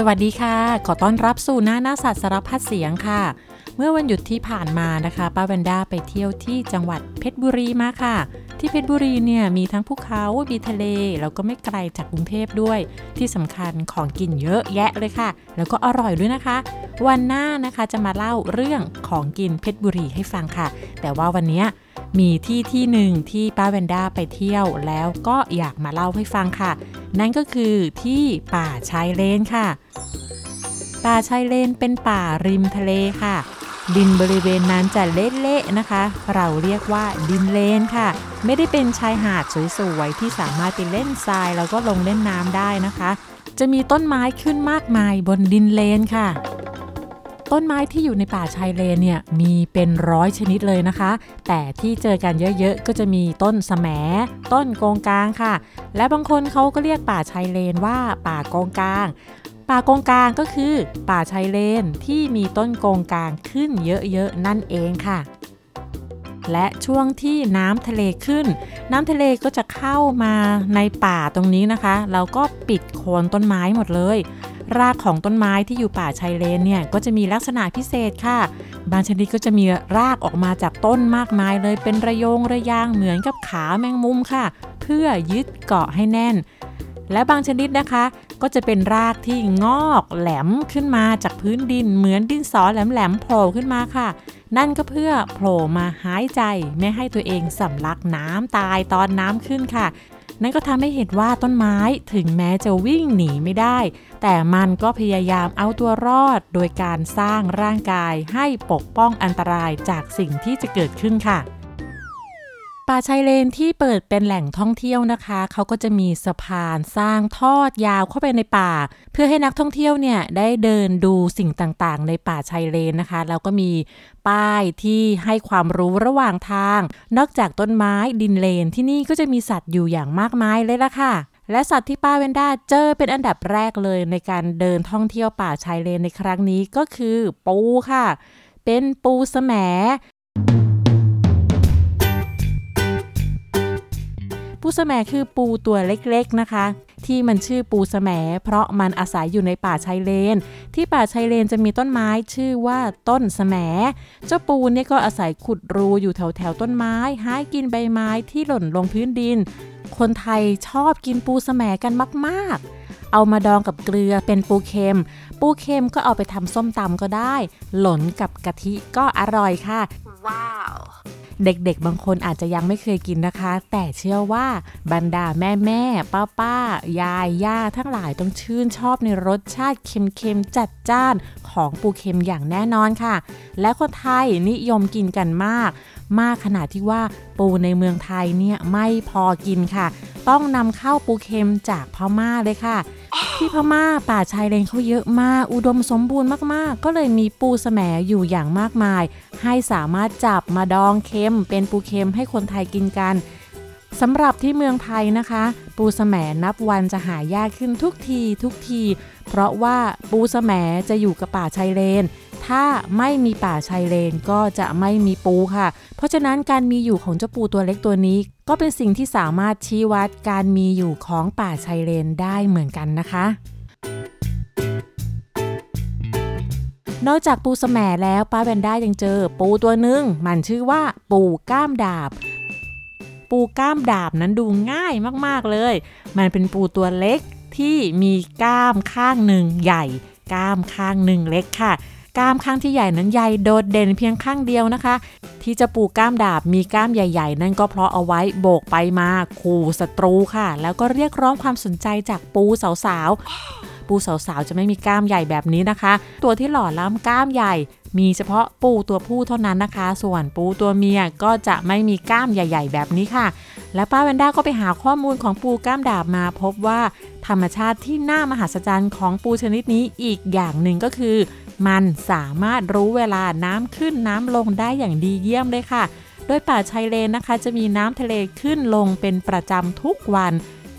สวัสดีค่ะ ขอต้อนรับสู่หน้าหน้าสัตว์สารพัดเสียงค่ะ เมื่อวันหยุดที่ผ่านมานะคะ ป้าแวนด้าไปเที่ยวที่จังหวัดเพชรบุรีมาค่ะ ที่เพชรบุรีเนี่ยมีทั้งภูเขา มีทะเล แล้วก็ไม่ไกลจากกรุงเทพด้วย ที่สำคัญของกินเยอะแยะเลยค่ะ แล้วก็อร่อยด้วยนะคะ วันหน้านะคะจะมาเล่าเรื่องของกินเพชรบุรีให้ฟังค่ะ แต่ว่าวันนี้ มีที่ที่หนึ่งที่ป้าแวนด้าไปเที่ยวแล้วก็อยากมาเล่าให้ฟังค่ะ นั่นก็คือที่ป่าชายเลนค่ะ ป่าชายเลนเป็นป่าริมทะเลค่ะ ดินบริเวณนั้นจะเละๆนะคะ เราเรียกว่าดินเลนค่ะ ไม่ได้เป็นชายหาดสวยๆที่สามารถไปเล่นทรายแล้วก็ลงเล่นน้ำได้นะคะ จะมีต้นไม้ขึ้นมากมายบนดินเลนค่ะ ต้นไม้ที่อยู่ในป่าชายเลนเนี่ยมีเป็นร้อยชนิดเลยนะคะ แต่ที่เจอกันเยอะๆ ก็จะมีต้นสแหมต้นโกงกลางค่ะ และบางคนเขาก็เรียกป่าชายเลนว่าป่าโกงกลาง ป่าโกงกลางก็คือ ป่าชายเลนที่มีต้นโกงกลางขึ้นเยอะๆ นั่นเองค่ะและช่วงที่น้ำทะเลขึ้น น้ำทะเลก็จะเข้ามาในป่าตรงนี้นะคะ เราก็ปิดโคนต้นไม้หมดเลย รากของต้นไม้ที่อยู่ป่าชายเลนเนี่ยก็จะมีลักษณะพิเศษค่ะ บางชนิดก็จะมีรากออกมาจากต้นมากมายเลยเป็นระยงระยางเหมือนกับขาแมงมุมค่ะ เพื่อยึดเกาะให้แน่น และบางชนิดนะคะ ก็จะเป็นรากที่งอกแหลมขึ้นมาจากพื้นดิน เหมือนดินสอแหลมๆโผล่ขึ้นมาค่ะ นั่นก็เพื่อโผล่มาหายใจไม่ให้ตัวเองสำลักน้ำตายตอนน้ำขึ้นค่ะ นั่นก็ทำให้เห็นว่าต้นไม้ถึงแม้จะวิ่งหนีไม่ได้ แต่มันก็พยายามเอาตัวรอด โดยการสร้างร่างกายให้ปกป้องอันตรายจากสิ่งที่จะเกิดขึ้นค่ะ ป่าชายเลนที่เปิดเป็นแหล่งท่องเที่ยวนะคะ เขาก็จะมีสะพานสร้างทอดยาวเข้าไปในป่า เพื่อให้นักท่องเที่ยวเนี่ยได้เดินดูสิ่งต่างๆ ในป่าชายเลนนะคะ แล้วก็มีป้ายที่ให้ความรู้ระหว่างทาง นอกจากต้นไม้ดินเลนที่นี่ก็จะมีสัตว์อยู่อย่างมากมายเลยล่ะค่ะและสัตว์ที่ป้าเวนด้าเจอเป็นอันดับแรกเลยในการเดินท่องเที่ยวป่าชายเลนในครั้งนี้ก็คือปูค่ะ เป็นปูแสม ปูสแสมคือปูตัวเล็กๆนะคะ ที่มันชื่อปูสแสมเพราะมันอาศัยอยู่ในป่าชายเลน ที่ป่าชายเลนจะมีต้นไม้ชื่อว่าต้นสแสมเจ้าปูเนี่ยก็อาศัยขุดรูอยู่แถวๆต้นไม้หากินใบไม้ที่หล่นลงพื้นดิน คนไทยชอบกินปูสแสมกันมากๆเอามาดองกับเกลือเป็นปูเค็ม ปูเค็มก็เอาไปทำส้มตำก็ได้ หล่นกับกะทิก็อร่อยค่ะ ว้าว เด็กๆ บางคนอาจจะยังไม่เคยกินนะคะ แต่เชื่อว่าบรรดาแม่แม่ป้าป้ายายย่าทั้งหลายต้องชื่นชอบในรสชาติเค็มๆ จัดจ้านของปูเค็มอย่างแน่นอนค่ะ และคนไทยนิยมกินกันมาก มากขนาดที่ว่าปูในเมืองไทยเนี่ยไม่พอกินค่ะ ต้องนำเข้าปูเค็มจากพม่าเลยค่ะ ที่พม่าป่าชายเลนเขาเยอะมาก อุดมสมบูรณ์มากๆ ก็เลยมีปูแสมอยู่อย่างมากมาย ให้สามารถจับมาดองเค็ม เป็นปูเค็มให้คนไทยกินกันสำหรับที่เมืองไทยนะคะ ปูแสมนับวันจะหายากขึ้นทุกทีทุกที เพราะว่าปูแสมจะอยู่กับป่าชายเลน ถ้าไม่มีป่าชายเลนก็จะไม่มีปูค่ะ เพราะฉะนั้นการมีอยู่ของเจ้าปูตัวเล็กตัวนี้ ก็เป็นสิ่งที่สามารถชี้วัดการมีอยู่ของป่าชายเลนได้เหมือนกันนะคะ นอกจากปูแสมแล้วป้าแวนด้ายังเจอ ปูตัวหนึ่งมันชื่อว่าปูก้ามดาบ ปูก้ามดาบนั้นดูง่ายมากๆเลย มันเป็นปูตัวเล็กที่มีก้ามข้างหนึ่งใหญ่ ก้ามข้างหนึ่งเล็กค่ะ ก้ามข้างที่ใหญ่นั้นใหญ่โดดเด่นเพียงข้างเดียวนะคะ ที่จะปูก้ามดาบมีก้ามใหญ่ ๆ นั่นก็เพราะเอาไว้โบกไปมาขู่ศัตรูค่ะ แล้วก็เรียกร้องความสนใจจากปูสาวๆ ปูสาวๆ จะไม่มีก้ามใหญ่แบบนี้นะคะ ตัวที่หล่อล้ำก้ามใหญ่ มีเฉพาะปูตัวผู้เท่านั้นนะคะ ส่วนปูตัวเมียก็จะไม่มีก้ามใหญ่ ๆ แบบนี้ค่ะ และป้าแวนด้าก็ไปหาข้อมูลของปูก้ามดาบมาพบว่า ธรรมชาติที่น่ามหัศจรรย์ของปูชนิดนี้อีกอย่างหนึ่งก็คือ มันสามารถรู้เวลาน้ำขึ้นน้ำลงได้อย่างดีเยี่ยมเลยค่ะ โดยป่าชายเลนนะคะ จะมีน้ำทะเลขึ้นลงเป็นประจำทุกวัน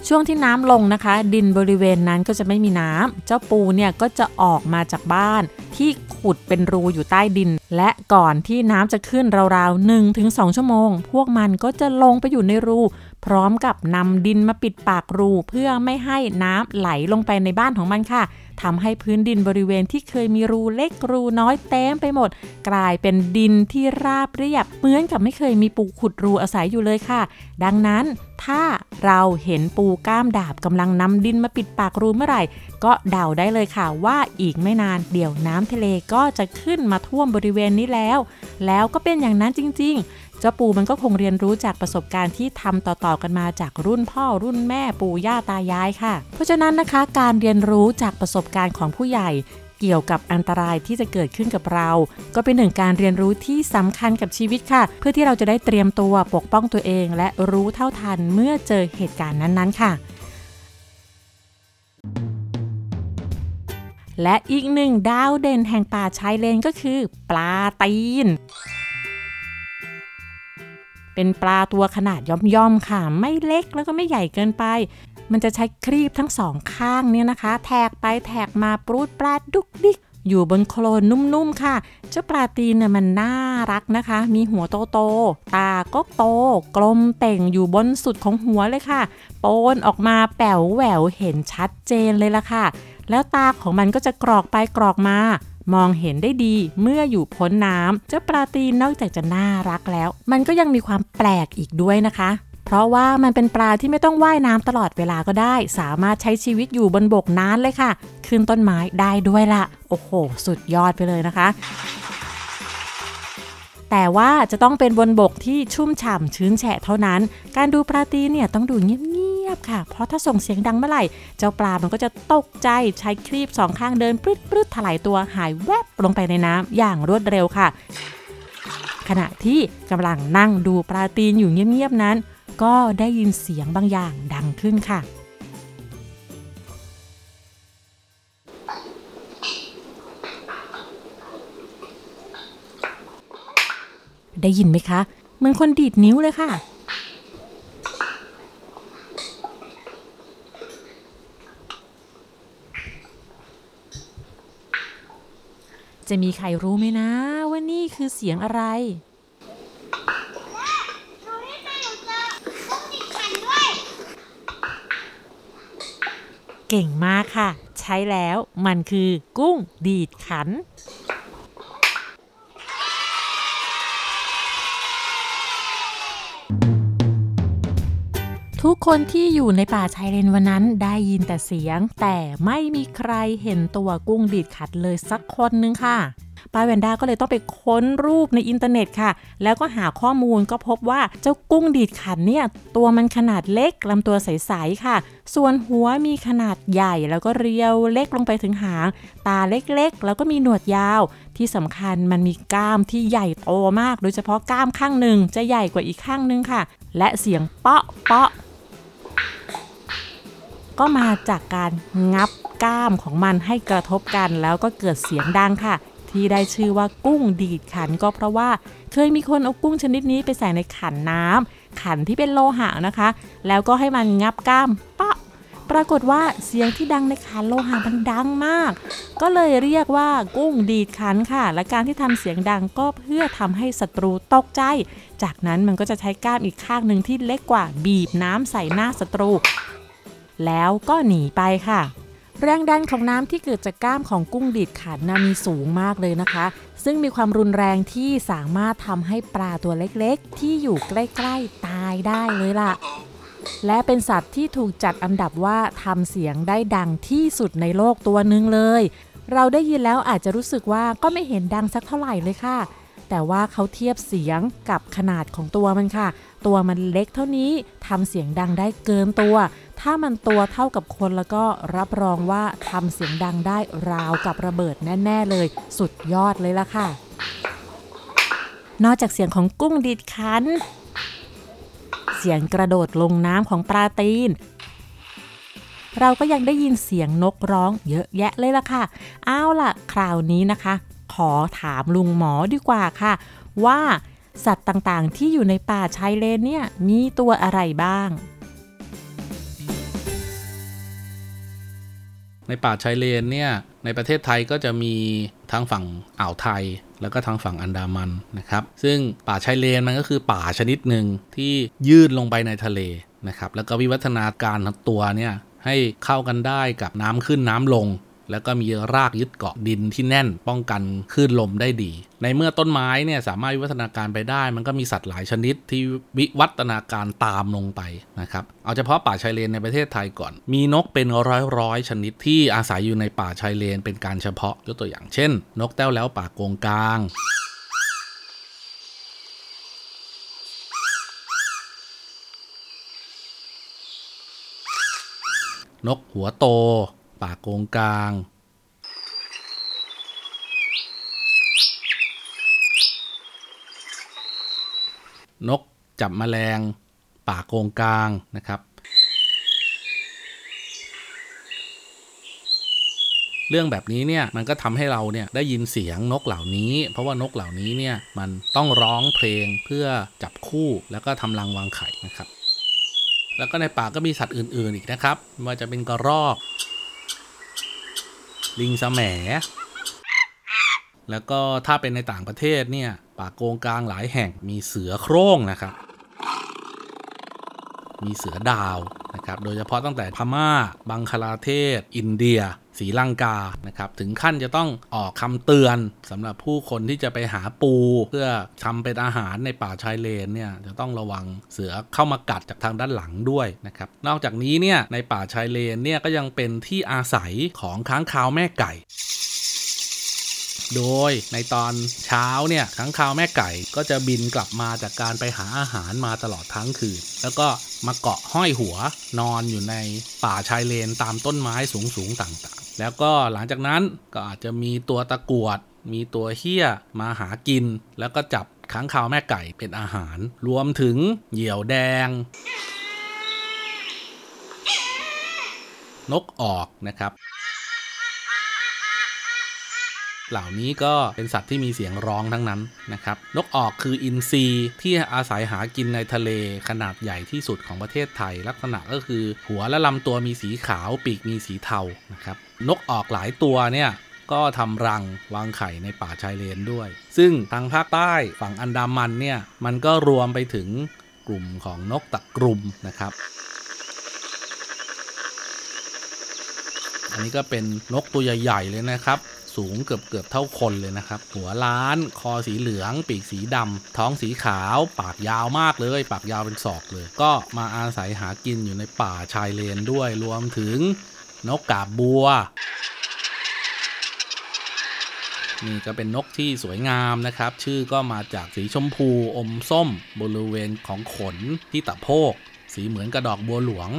ช่วงที่น้ำลงนะคะ ดินบริเวณนั้นก็จะไม่มีน้ำเจ้าปูเนี่ยก็จะออกมาจากบ้าน ที่ขุดเป็นรูอยู่ใต้ดิน และก่อนที่น้ำจะขึ้นราวๆ1-2 ชั่วโมง พวกมันก็จะลงไปอยู่ในรู พร้อมกับนำดินมาปิดปากรูเพื่อไม่ให้น้ำไหลลงไปในบ้านของมันค่ะทำให้พื้นดินบริเวณที่เคยมีรูเล็กรูน้อยเต็มไปหมด กลายเป็นดินที่ราบเรียบเหมือนกับไม่เคยมีปูขุดรูอาศัยอยู่เลยค่ะ ดังนั้นถ้าเราเห็นปูก้ามดาบกำลังนำดินมาปิดปากรูเมื่อไหร่ ก็เดาได้เลยค่ะว่าอีกไม่นานเดี๋ยวน้ำทะเลก็จะขึ้นมาท่วมบริเวณนี้แล้ว แล้วก็เป็นอย่างนั้นจริง ๆ เจ้าปูมันก็คงเรียนรู้จากประสบการณ์ที่ทำต่อๆกันมาจากรุ่นพ่อรุ่นแม่ปู่ย่าตายายค่ะ เพราะฉะนั้นนะคะการเรียนรู้จากประสบการณ์ของผู้ใหญ่เกี่ยวกับอันตรายที่จะเกิดขึ้นกับเรา ก็เป็นหนึ่งการเรียนรู้ที่สำคัญกับชีวิตค่ะ เพื่อที่เราจะได้เตรียมตัวปกป้องตัวเอง และรู้เท่าทันเมื่อเจอเหตุการณ์นั้นๆค่ะ และอีกหนึ่งดาวเด่นแห่งป่าชายเลนก็คือ ปลาตีน เป็นปลาตัวขนาดย่อมๆค่ะ ไม่เล็กแล้วก็ไม่ใหญ่เกินไป มันจะใช้ครีบทั้งสองข้างเนี่ยนะคะ แทกไปแทกมาปรูดปลาดุกดิกอยู่บนโคลนนุ่มๆค่ะ เจ้าปลาตีนเนี่ยมันน่ารักนะคะ มีหัวโตๆ ตาก็โต กลมเต่งอยู่บนสุดของหัวเลยค่ะ โปนออกมาแป๋วแหววเห็นชัดเจนเลยล่ะค่ะ แล้วตาของมันก็จะกรอกไปกรอกมา มองเห็นได้ดีเมื่ออยู่พ้นน้ำเจ้าปลาตีนนอกจากจะน่ารักแล้ว มันก็ยังมีความแปลกอีกด้วยนะคะ เพราะว่ามันเป็นปลาที่ไม่ต้องว่ายน้ำตลอดเวลาก็ได้ สามารถใช้ชีวิตอยู่บนบกนานเลยค่ะ ขึ้นต้นไม้ได้ด้วยละโอ้โห สุดยอดไปเลยนะคะแต่ว่าจะต้องเป็นบนบกที่ชุ่มฉ่ำชื้นแฉะเท่านั้น การดูปลาตีเนี่ยต้องดูเงียบ ๆค่ะ เพราะถ้าส่งเสียงดังเมื่อไหร่ เจ้าปลามันก็จะตกใจใช้คลีบสองข้างเดินปลื้ดปลื้ดถลายตัวหายแวบลงไปในน้ำอย่างรวดเร็วค่ะ ขณะที่กำลังนั่งดูปลาตีนอยู่เงียบๆนั้น ก็ได้ยินเสียงบางอย่างดังขึ้นค่ะได้ยินไหมคะ เหมือนคนดีดนิ้วเลยค่ะ จะมีใครรู้ไหมนะว่านี่คือเสียงอะไร เก่งมากค่ะ ใช้แล้วมันคือกุ้งดีดขัน ทุกคนที่อยู่ในป่าชายเลนวันนั้นได้ยินแต่เสียง แต่ไม่มีใครเห็นตัวกุ้งดีดขัดเลยสักคนนึงค่ะป้าแวนด้าก็เลยต้องไปค้นรูปในอินเทอร์เน็ตค่ะ แล้วก็หาข้อมูลก็พบว่าเจ้ากุ้งดีดขันเนี่ย ตัวมันขนาดเล็กลำตัวใส ๆ ค่ะ ส่วนหัวมีขนาดใหญ่แล้วก็เรียวเล็กลงไปถึงหาง ตาเล็กๆ แล้วก็มีหนวดยาว ที่สำคัญมันมีกล้ามที่ใหญ่โตมาก โดยเฉพาะกล้ามข้างหนึ่งจะใหญ่กว่าอีกข้างนึงค่ะ และเสียงเปาะเปาะ ก็มาจากการงับก้ามของมันให้กระทบกันแล้วก็เกิดเสียงดังค่ะ ที่ได้ชื่อว่ากุ้งดีดขันก็เพราะว่า เคยมีคนเอากุ้งชนิดนี้ไปใส่ในขันน้ำขันที่เป็นโลหะนะคะ แล้วก็ให้มันงับก้ามปะปรากฏว่าเสียงที่ดังในขันโลหะมันดังมาก ก็เลยเรียกว่ากุ้งดีดขันค่ะ และการที่ทำเสียงดังก็เพื่อทำให้ศัตรูตกใจ จากนั้นมันก็จะใช้ก้ามอีกข้างหนึ่งที่เล็กกว่าบีบน้ำใส่หน้าศัตรู แล้วก็หนีไปค่ะ แรงดันของน้ำที่เกิดจากก้ามของกุ้งดีดขันนะมีสูงมากเลยนะคะ ซึ่งมีความรุนแรงที่สามารถทำให้ปลาตัวเล็กๆ ที่อยู่ใกล้ๆตายได้เลยล่ะ และเป็นสัตว์ที่ถูกจัดอันดับว่าทำเสียงได้ดังที่สุดในโลกตัวหนึ่งเลย เราได้ยินแล้วอาจจะรู้สึกว่าก็ไม่เห็นดังสักเท่าไหร่เลยค่ะแต่ว่าเขาเทียบเสียงกับขนาดของตัวมันค่ะ ตัวมันเล็กเท่านี้ทำเสียงดังได้เกินตัว ถ้ามันตัวเท่ากับคนแล้วก็รับรองว่าทำเสียงดังได้ราวกับระเบิดแน่ ๆ เลย สุดยอดเลยล่ะค่ะ นอกจากเสียงของกุ้งดีดคัน เสียงกระโดดลงน้ำของปลาตีน เราก็ยังได้ยินเสียงนกร้องเยอะแยะเลยล่ะค่ะ เอาล่ะ คราวนี้นะคะ ขอถามลุงหมอดีกว่าค่ะ ว่าสัตว์ต่างๆ ที่อยู่ในป่าชายเลนเนี่ยมีตัวอะไรบ้าง ในป่าชายเลนเนี่ยในประเทศไทยก็จะมีทั้งฝั่งอ่าวไทย แล้วก็ทางฝั่งอันดามันนะครับ ซึ่งป่าชายเลนมันก็คือป่าชนิดหนึ่งที่ยืดลงไปในทะเลนะครับ แล้วก็วิวัฒนาการตัวเนี่ยให้เข้ากันได้กับน้ำขึ้นน้ำลง แล้วก็มีรากยึดเกาะดินที่แน่นป้องกันคลื่นลมได้ดี ในเมื่อต้นไม้เนี่ยสามารถวิวัฒนาการไปได้ มันก็มีสัตว์หลายชนิดที่วิวัฒนาการตามลงไปนะครับเอาเฉพาะป่าชายเลนในประเทศไทยก่อน มีนกเป็นร้อยร้อยชนิดที่อาศัยอยู่ในป่าชายเลนเป็นการเฉพาะยกตัวอย่างเช่น นกแต้วแล้วป่าโกงกลางนกหัวโต ป่าโกงกลาง นกจับแมลง ป่าโกงกลางนะครับ เรื่องแบบนี้เนี่ยมันก็ทำให้เราเนี่ยได้ยินเสียงนกเหล่านี้ เพราะว่านกเหล่านี้เนี่ยมันต้องร้องเพลงเพื่อจับคู่แล้วก็ทำรังวางไข่นะครับแล้วก็ในป่าก็มีสัตว์อื่น ๆ อีกนะครับไม่ว่าจะเป็นกระรอก ลิงสแหมแล้วก็ถ้าเป็นในต่างประเทศเนี่ยป่าโกงกลางหลายแห่งมีเสือโคร่งนะครับ มีเสือดาวนะครับ โดยเฉพาะตั้งแต่พม่า บังคลาเทศ อินเดีย ศรีลังกานะครับถึงขั้นจะต้องออกคำเตือนสำหรับผู้คนที่จะไปหาปูเพื่อทำเป็นอาหารในป่าชายเลนเนี่ยจะต้องระวังเสือเข้ามากัดจากทางด้านหลังด้วยนะครับนอกจากนี้เนี่ยในป่าชายเลนเนี่ยก็ยังเป็นที่อาศัยของค้างคาวแม่ไก่โดยในตอนเช้าเนี่ยค้างคาวแม่ไก่ก็จะบินกลับมาจากการไปหาอาหารมาตลอดทั้งคืน แล้วก็มาเกาะห้อยหัวนอนอยู่ในป่าชายเลนตามต้นไม้สูงๆต่างๆ แล้วก็หลังจากนั้นก็อาจจะมีตัวตะกรวด มีตัวเหี้ยมาหากิน แล้วก็จับค้างคาวแม่ไก่เป็นอาหาร รวมถึงเหยี่ยวแดง นกออกนะครับ เหล่านี้ก็เป็นสัตว์ที่มีเสียงร้องทั้งนั้นนะครับ นกออกคืออินทรีที่อาศัยหากินในทะเลขนาดใหญ่ที่สุดของประเทศไทย ลักษณะก็คือ หัวและลำตัวมีสีขาวปีกมีสีเทานะครับ นกออกหลายตัวเนี่ยก็ทำรังวางไข่ในป่าชายเลนด้วย ซึ่งทางภาคใต้ฝั่งอันดามันเนี่ย มันก็รวมไปถึงกลุ่มของนกตะกรุมนะครับ อันนี้ก็เป็นนกตัวใหญ่ๆเลยนะครับ สูงเกือบเกือบเท่าคนเลยนะครับ หัวล้าน คอสีเหลือง ปีกสีดำท้องสีขาว ปากยาวมากเลย ปากยาวเป็นศอกเลย ก็มาอาศัยหากินอยู่ในป่าชายเลนด้วย รวมถึง นกกาบบัว นี่ก็เป็นนกที่สวยงามนะครับ ชื่อก็มาจากสีชมพูอมส้ม บริเวณของขนที่ตะโพก สีเหมือนกระดอกบัวหลวง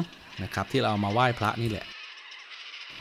นะครับ ที่เรามาไหว้พระนี่แหละ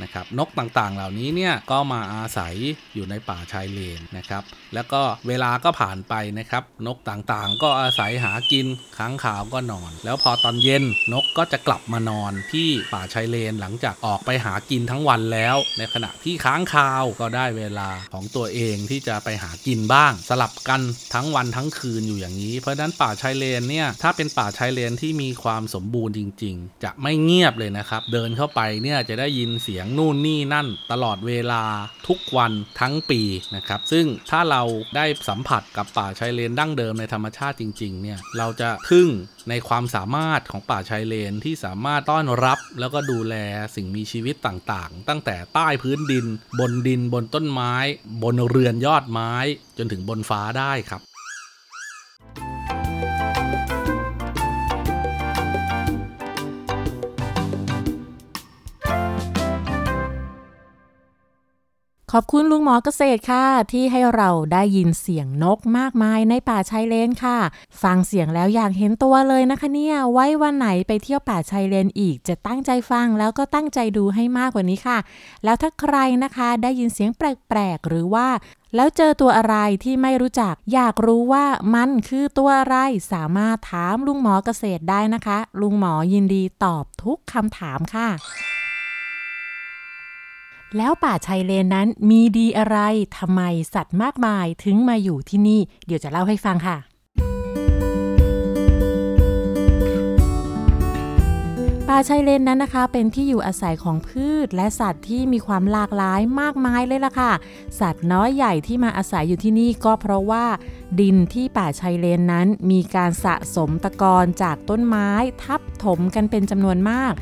นะครับนกต่างๆ เหล่านี้เนี่ยก็มาอาศัยอยู่ในป่าชายเลนนะครับ แล้วก็เวลาก็ผ่านไปนะครับ นกต่างๆ ก็อาศัยหากินค้างคาวก็นอน แล้วพอตอนเย็นนกก็จะกลับมานอนที่ป่าชายเลนหลังจากออกไปหากินทั้งวันแล้ว ในขณะที่ค้างคาวก็ได้เวลาของตัวเองที่จะไปหากินบ้าง สลับกันทั้งวันทั้งคืนอยู่อย่างนี้ เพราะฉะนั้นป่าชายเลนเนี่ยถ้าเป็นป่าชายเลนที่มีความสมบูรณ์จริง ๆ จะไม่เงียบเลยนะครับ เดินเข้าไปเนี่ยจะได้ยินเสียงนู่นนี่นั่นตลอดเวลาทุกวันทั้งปีนะครับซึ่งถ้าเราได้สัมผัสกับป่าชายเลนดั้งเดิมในธรรมชาติจริงๆเนี่ยเราจะทึ่งในความสามารถของป่าชายเลนที่สามารถต้อนรับแล้วก็ดูแลสิ่งมีชีวิตต่างๆ ตั้งแต่ใต้พื้นดิน บนดินบนต้นไม้ บนเรือนยอดไม้ จนถึงบนฟ้าได้ครับ ขอบคุณลุงหมอเกษตรค่ะ ที่ให้เราได้ยินเสียงนกมากมายในป่าชายเลนค่ะ ฟังเสียงแล้วอยากเห็นตัวเลยนะคะเนี่ย ไว้วันไหนไปเที่ยวป่าชายเลนอีก จะตั้งใจฟังแล้วก็ตั้งใจดูให้มากกว่านี้ค่ะ แล้วถ้าใครนะคะได้ยินเสียงแปลกๆหรือว่าแล้วเจอตัวอะไรที่ไม่รู้จัก อยากรู้ว่ามันคือตัวอะไร สามารถถามลุงหมอเกษตรได้นะคะ ลุงหมอยินดีตอบทุกคำถามค่ะ แล้วป่าชายเลนนั้นมีดีอะไรทำไมสัตว์มากมายถึงมาอยู่ที่นี่ เดี๋ยวจะเล่าให้ฟังค่ะ ป่าชายเลนนั้นนะคะ เป็นที่อยู่อาศัยของพืช และสัตว์ที่มีความหลากหลายมากมายเลยล่ะค่ะ สัตว์น้อยใหญ่ที่มาอาศัยอยู่ที่นี่ก็เพราะว่า ดินที่ป่าชายเลนนั้น มีการสะสมตะกอนจากต้นไม้ ทับถมกันเป็นจำนวนมาก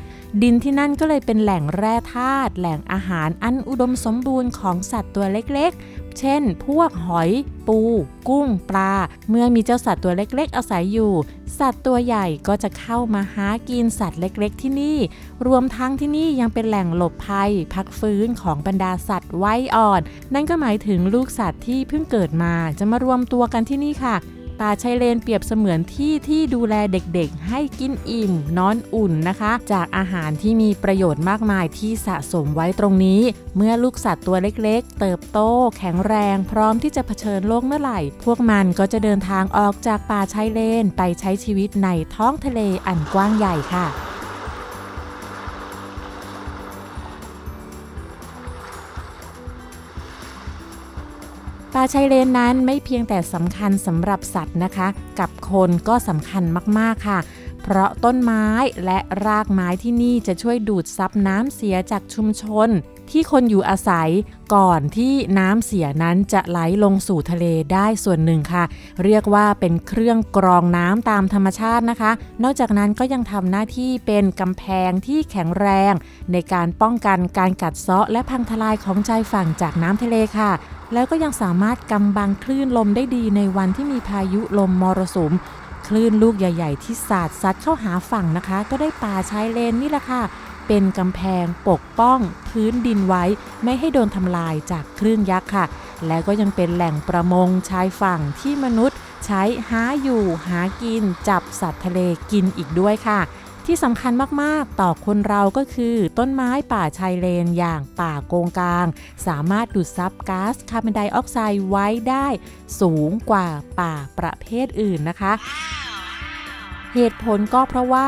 ดินที่นั่นก็เลยเป็นแหล่งแร่ธาตุแหล่งอาหารอันอุดมสมบูรณ์ของสัตว์ตัวเล็กๆ เช่น พวกหอย ปู กุ้ง ปลา เมื่อมีเจ้าสัตว์ตัวเล็กๆ อาศัยอยู่ สัตว์ตัวใหญ่ก็จะเข้ามาหากินสัตว์เล็กๆ ที่นี่ รวมทั้งที่นี่ยังเป็นแหล่งหลบภัย พักฟื้นของบรรดาสัตว์ไว้อ่อน นั่นก็หมายถึงลูกสัตว์ที่เพิ่งเกิดมาจะมารวมตัวกันที่นี่ค่ะ ป่าชายเลนเปรียบเสมือนที่ที่ดูแลเด็กๆ ให้กินอิ่ม นอนอุ่นนะคะ จากอาหารที่มีประโยชน์มากมายที่สะสมไว้ตรงนี้ เมื่อลูกสัตว์ตัวเล็กๆ เติบโต แข็งแรง พร้อมที่จะเผชิญโลกเมื่อไหร่ พวกมันก็จะเดินทางออกจากป่าชายเลน ไปใช้ชีวิตในท้องทะเลอันกว้างใหญ่ค่ะ ป่าชายเลนนั้นไม่เพียงแต่สำคัญสำหรับสัตว์นะคะ กับคนก็สำคัญมากๆค่ะ เพราะต้นไม้และรากไม้ที่นี่จะช่วยดูดซับน้ำเสียจากชุมชน ที่คนอยู่อาศัยก่อนที่น้ำเสียนั้นจะไหลลงสู่ทะเลได้ส่วนหนึ่งค่ะ เรียกว่าเป็นเครื่องกรองน้ำตามธรรมชาตินะคะ นอกจากนั้นก็ยังทำหน้าที่เป็นกำแพงที่แข็งแรง ในการป้องกันการกัดเซาะและพังทลายของชายฝั่งจากน้ำทะเลค่ะ แล้วก็ยังสามารถกำบังคลื่นลมได้ดีในวันที่มีพายุลมมรสุมคลื่นลูกใหญ่ ๆ ที่สาดซัดเข้าหาฝั่งนะคะ ก็ได้ป่าชายเลนนี่แหละค่ะ เป็นกำแพงปกป้องพื้นดินไว้ ไม่ให้โดนทำลายจากคลื่นยักษ์ค่ะ และก็ยังเป็นแหล่งประมงชายฝั่งที่มนุษย์ ใช้หาอยู่หากิน จับสัตว์ทะเลกินอีกด้วยค่ะที่สำคัญมาก ๆ ต่อคนเราก็คือ ต้นไม้ป่าชายเลนอย่างป่าโกงกลาง สามารถดูดซับก๊าซคาร์บอนไดออกไซด์ไว้ได้สูงกว่าป่าประเภทอื่นนะคะ เหตุผลก็เพราะว่า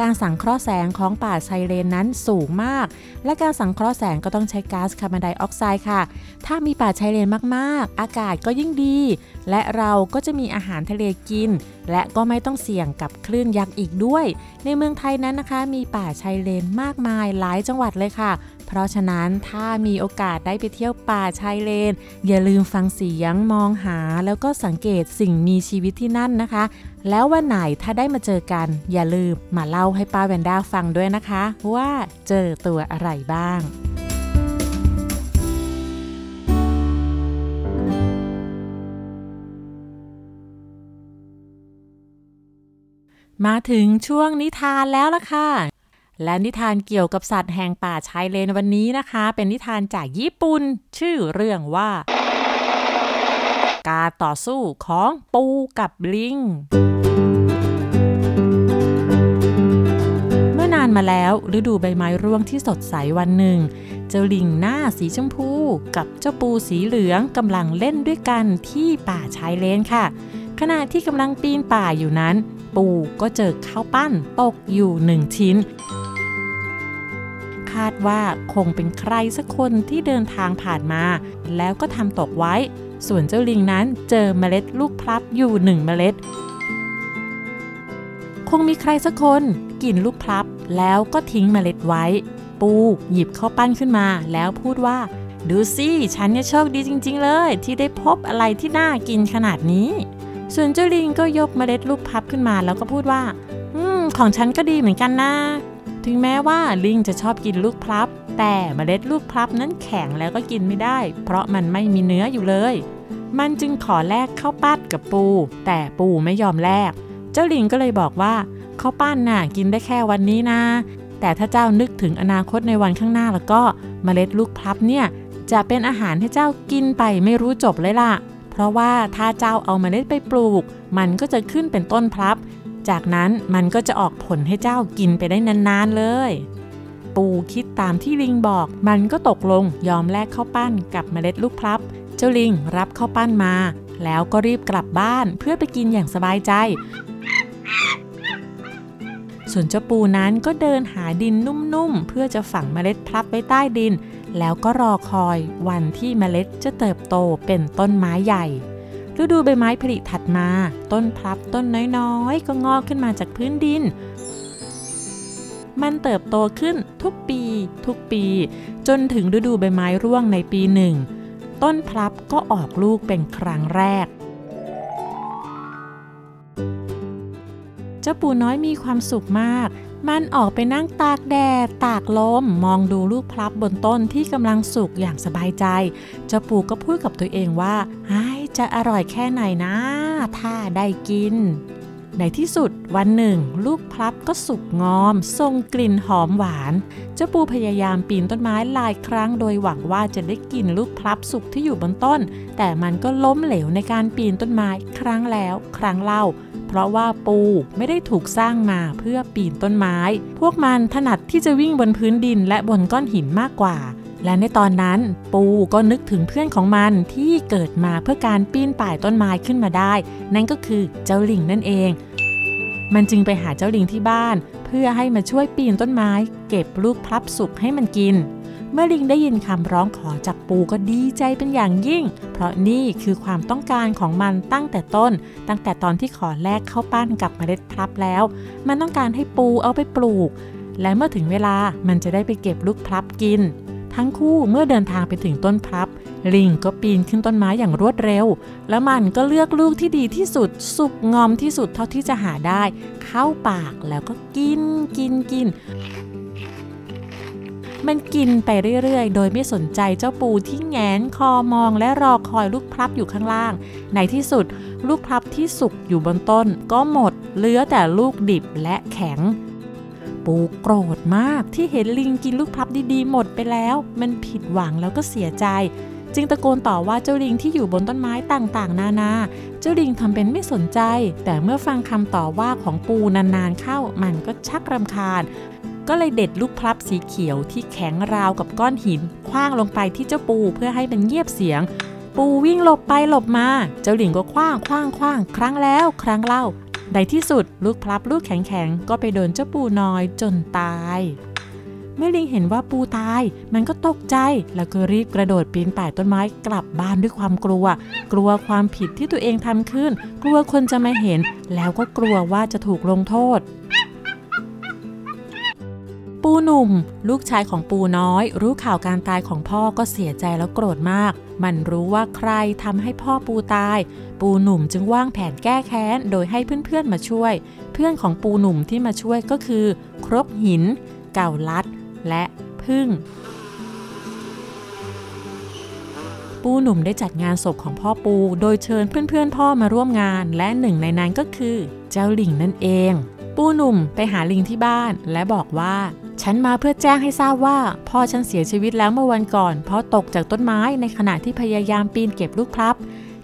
การสังเคราะห์แสงของป่าชายเลนนั้นสูงมาก และการสังเคราะห์แสงก็ต้องใช้ก๊าซคาร์บอนไดออกไซด์ค่ะ ถ้ามีป่าชายเลนมากๆ อากาศก็ยิ่งดี และเราก็จะมีอาหารทะเลกิน และก็ไม่ต้องเสี่ยงกับคลื่นยักษ์อีกด้วย ในเมืองไทยนั้นนะคะ มีป่าชายเลนมากมายหลายจังหวัดเลยค่ะ เพราะฉะนั้นถ้ามีโอกาสได้ไปเที่ยวป่าชายเลน อย่าลืมฟังเสียงมองหาแล้วก็สังเกตสิ่งมีชีวิตที่นั่นนะคะ แล้ววันไหนถ้าได้มาเจอกัน อย่าลืมมาเล่าให้ป้าแวนด้าฟังด้วยนะคะ ว่าเจอตัวอะไรบ้างมาถึงช่วงนิทานแล้วล่ะค่ะ และนิทานเกี่ยวกับสัตว์แห่งป่าชายเลนวันนี้นะคะ เป็นนิทานจากญี่ปุ่น ชื่อเรื่องว่า การต่อสู้ของปูกับลิงเมื่อนานมาแล้วฤดูใบไม้ร่วงที่สดใสวันหนึ่ง เจ้าลิงหน้าสีชมพู กับเจ้าปูสีเหลืองกำลังเล่นด้วยกันที่ป่าชายเลนค่ะ ขณะที่กำลังปีนป่าอยู่นั้น ปูก็เจอข้าวปั้นตกอยู่หนึ่งชิ้น คาดว่าคงเป็นใครสักคนที่เดินทางผ่านมา แล้วก็ทำตกไว้ ส่วนเจ้าลิงนั้นเจอเมล็ดลูกพลับอยู่หนึ่งเมล็ด คงมีใครสักคนกินลูกพลับแล้วก็ทิ้งเมล็ดไว้ ปูหยิบข้าวปั้นขึ้นมาแล้วพูดว่า ดูสิฉันเนี่ยโชคดีจริง ๆ เลย ที่ได้พบอะไรที่น่ากินขนาดนี้ ส่วนเจ้าลิงก็ยกเมล็ดลูกพลับขึ้นมาแล้วก็พูดว่า อืม ของฉันก็ดีเหมือนกันนะถึงแม้ว่าลิงจะชอบกินลูกพลับ แต่เมล็ดลูกพลับนั้นแข็งแล้วก็กินไม่ได้ เพราะมันไม่มีเนื้ออยู่เลย มันจึงขอแลกข้าวปั้นกับปู แต่ปูไม่ยอมแลก เจ้าลิงก็เลยบอกว่าข้าวปั้นน่ะกินได้แค่วันนี้นะ แต่ถ้าเจ้านึกถึงอนาคตในวันข้างหน้าแล้วก็เมล็ดลูกพลับเนี่ยจะเป็นอาหารให้เจ้ากินไปไม่รู้จบเลยล่ะ เพราะว่าถ้าเจ้าเอาเมล็ดไปปลูก มันก็จะขึ้นเป็นต้นพลับ จากนั้นมันก็จะออกผลให้เจ้ากินไปได้นานๆเลย ปูคิดตามที่ลิงบอก มันก็ตกลงยอมแลกข้าวปั้นกับเมล็ดลูกพลับ เจ้าลิงรับข้าวปั้นมา แล้วก็รีบกลับบ้านเพื่อไปกินอย่างสบายใจ ส่วนเจ้าปูนั้นก็เดินหาดินนุ่มๆ เพื่อจะฝังเมล็ดพลับไว้ใต้ดิน แล้วก็รอคอยวันที่เมล็ดจะเติบโตเป็นต้นไม้ใหญ่ฤดูใบไม้ผลิถัดมา ต้นพลับต้นน้อยๆ ก็งอกขึ้นมาจากพื้นดิน มันเติบโตขึ้นทุกปี ทุกปี จนถึงฤดูใบไม้ร่วงในปีหนึ่ง ต้นพลับก็ออกลูกเป็นครั้งแรก เจ้าปูน้อยมีความสุขมาก มันออกไปนั่งตากแดด ตากลม มองดูลูกพลับบนต้นที่กำลังสุกอย่างสบายใจ เจ้าปูก็พูดกับตัวเองว่าไอจะอร่อยแค่ไหนนะ ถ้าได้กิน ในที่สุดวันหนึ่ง ลูกพลับก็สุกงอมส่งกลิ่นหอมหวาน เจ้าปูพยายามปีนต้นไม้หลายครั้ง โดยหวังว่าจะได้กินลูกพลับสุกที่อยู่บนต้น แต่มันก็ล้มเหลวในการปีนต้นไม้ครั้งแล้ว ครั้งเล่า เพราะว่าปูไม่ได้ถูกสร้างมาเพื่อปีนต้นไม้ พวกมันถนัดที่จะวิ่งบนพื้นดินและบนก้อนหินมากกว่า และในตอนนั้นปูก็นึกถึงเพื่อนของมันที่เกิดมาเพื่อการปีนป่ายต้นไม้ขึ้นมาได้ นั่นก็คือเจ้าลิงนั่นเอง มันจึงไปหาเจ้าลิงที่บ้าน เพื่อให้มาช่วยปีนต้นไม้ เก็บลูกพลับสุกให้มันกิน เมื่อลิงได้ยินคำร้องขอจากปูก็ดีใจเป็นอย่างยิ่ง เพราะนี่คือความต้องการของมันตั้งแต่ต้น ตั้งแต่ตอนที่ขอแลกเข้าปั้นกับเมล็ดพลับแล้ว มันต้องการให้ปูเอาไปปลูก และเมื่อถึงเวลามันจะได้ไปเก็บลูกพลับกิน ทั้งคู่เมื่อเดินทางไปถึงต้นพลับ ลิงก็ปีนขึ้นต้นไม้อย่างรวดเร็ว แล้วมันก็เลือกลูกที่ดีที่สุด สุกงอมที่สุดเท่าที่จะหาได้ เข้าปากแล้วก็กินกินกิน มันกินไปเรื่อยๆ โดยไม่สนใจเจ้าปูที่แงนคอมองและรอคอยลูกพลับอยู่ข้างล่าง ในที่สุด ลูกพลับที่สุกอยู่บนต้น ก็หมดเหลือแต่ลูกดิบและแข็ง ปูโกรธมากที่เห็นลิงกินลูกพลับดีๆหมดไปแล้ว มันผิดหวังแล้วก็เสียใจ จึงตะโกนต่อว่าเจ้าลิงที่อยู่บนต้นไม้ต่างๆ นานา เจ้าลิงทำเป็นไม่สนใจ แต่เมื่อฟังคำต่อว่าของปูนานๆเข้า มันก็ชักรำคาญ ก็เลยเด็ดลูกพลับสีเขียวที่แข็งราวกับก้อนหินคว้างลงไปที่เจ้าปูเพื่อให้มันเงียบเสียงปูวิ่งหลบไปหลบมา เจ้าหลิงก็คว้างคว้างคว้างครั้งแล้ว ครั้งเล่า ในที่สุดลูกพลับลูกแข็งๆ ก็ไปโดนเจ้าปูน้อยจนตาย เมื่อลิงเห็นว่าปูตาย มันก็ตกใจแล้วก็รีบกระโดดปีนป่ายต้นไม้กลับบ้านด้วยความกลัว กลัวความผิดที่ตัวเองทำขึ้น กลัวคนจะมาเห็น แล้วก็กลัวว่าจะถูกลงโทษ ปูหนุ่ม ลูกชายของปูน้อย รู้ข่าวการตายของพ่อก็เสียใจแล้วโกรธมาก มันรู้ว่าใครทำให้พ่อปูตาย ปูหนุ่มจึงวางแผนแก้แค้น โดยให้เพื่อนๆมาช่วย เพื่อนของปูหนุ่มที่มาช่วยก็คือ ครกหิน เก่าลัด และพึ่งปูหนุ่มได้จัดงานศพของพ่อปู โดยเชิญเพื่อนๆ พ่อมาร่วมงาน และหนึ่งในนั้นก็คือ เจ้าลิงนั่นเอง ปูหนุ่มไปหาลิงที่บ้านและบอกว่า ฉันมาเพื่อแจ้งให้ทราบว่า พ่อฉันเสียชีวิตแล้วเมื่อวันก่อน เพราะตกจากต้นไม้ในขณะที่พยายามปีนเก็บลูกพลับ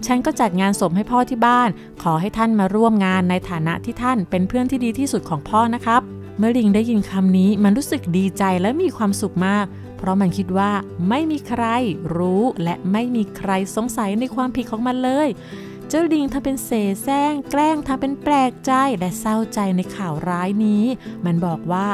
ฉันก็จัดงานศพให้พ่อที่บ้าน ขอให้ท่านมาร่วมงานในฐานะที่ท่านเป็นเพื่อนที่ดีที่สุดของพ่อนะครับ เมื่อลิงได้ยินคำนี้มันรู้สึกดีใจและมีความสุขมาก เพราะมันคิดว่าไม่มีใครรู้และไม่มีใครสงสัยในความผิดของมันเลย เจ้าลิงทำเป็นเสแสร้ง แกล้งทำเป็นแปลกใจและเศร้าใจในข่าวร้ายนี้ มันบอกว่า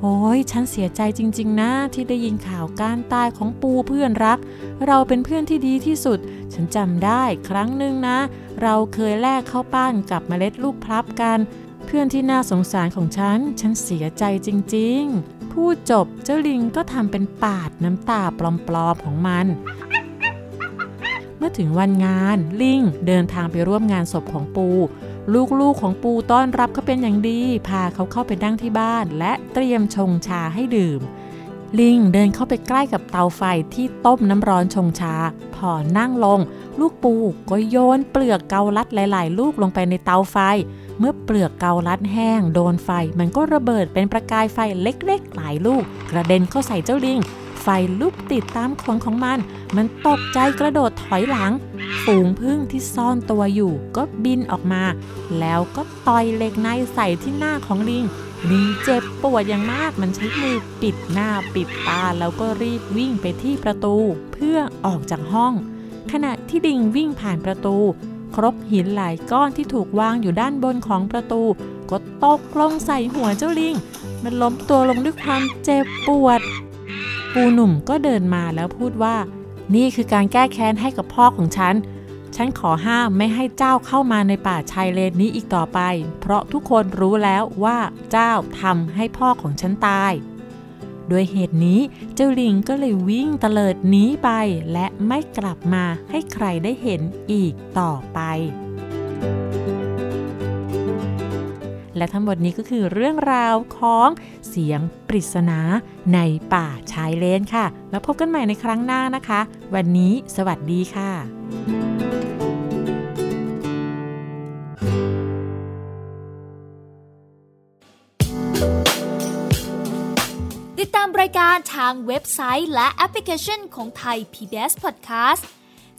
โอ้ยฉันเสียใจจริง ๆ นะ ที่ได้ยินข่าวการตายของปูเพื่อนรัก เราเป็นเพื่อนที่ดีที่สุด ฉันจำได้ครั้งหนึ่งนะ เราเคยแลกเข้าป้านกับเมล็ดลูกพลับกัน เพื่อนที่น่าสงสารของฉัน ฉันเสียใจจริง ๆ พูดจบเจ้าลิงก็ทำเป็นปาดน้ำตาปลอมๆของมัน มื่อถึงวันงานลิงเดินทางไปร่วมงานศพของปู ลูกๆของปูต้อนรับเขาเป็นอย่างดี พาเขาเข้าไปนั่งที่บ้าน และเตรียมชงชาให้ดื่ม ลิงเดินเข้าไปใกล้กับเตาไฟที่ต้มน้ำร้อนชงชา พอนั่งลง ลูกปูก็โยนเปลือกเกาลัดหลาย ๆ ลูกลงไปในเตาไฟ เมื่อเปลือกเกาลัดแห้ง โดนไฟ มันก็ระเบิดเป็นประกายไฟเล็ก ๆ หลายลูก กระเด็นเข้าใส่เจ้าลิง ไฟลุกติดตามขนของมัน มันตกใจกระโดดถอยหลัง ฝูงพึ่งที่ซ่อนตัวอยู่ ก็บินออกมา แล้วก็ต่อยเหล็กในใส่ที่หน้าของลิง ลิงเจ็บปวดอย่างมาก มันใช้มือปิดหน้าปิดตา แล้วก็รีบวิ่งไปที่ประตู เพื่อออกจากห้อง ขณะที่ลิงวิ่งผ่านประตู ครกหินหลายก้อนที่ถูกวางอยู่ด้านบนของประตู ก็ตกลงใส่หัวเจ้าลิง มันล้มตัวลงด้วยความเจ็บปวด ปูหนุ่มก็เดินมาแล้วพูดว่า นี่คือการแก้แค้นให้กับพ่อของฉัน ฉันขอห้ามไม่ให้เจ้าเข้ามาในป่าชายเลนนี้อีกต่อไป เพราะทุกคนรู้แล้วว่าเจ้าทำให้พ่อของฉันตายด้วยเหตุนี้เจ้าลิงก็เลยวิ่งเตลิดหนีไป และไม่กลับมาให้ใครได้เห็นอีกต่อไป และทั้งหมดนี้ก็คือเรื่องราวของเสียงปริศนาในป่าชายเลนค่ะ แล้วพบกันใหม่ในครั้งหน้านะคะ วันนี้สวัสดีค่ะ ติดตามรายการทางเว็บไซต์และแอปพลิเคชันของไทย PBS Podcast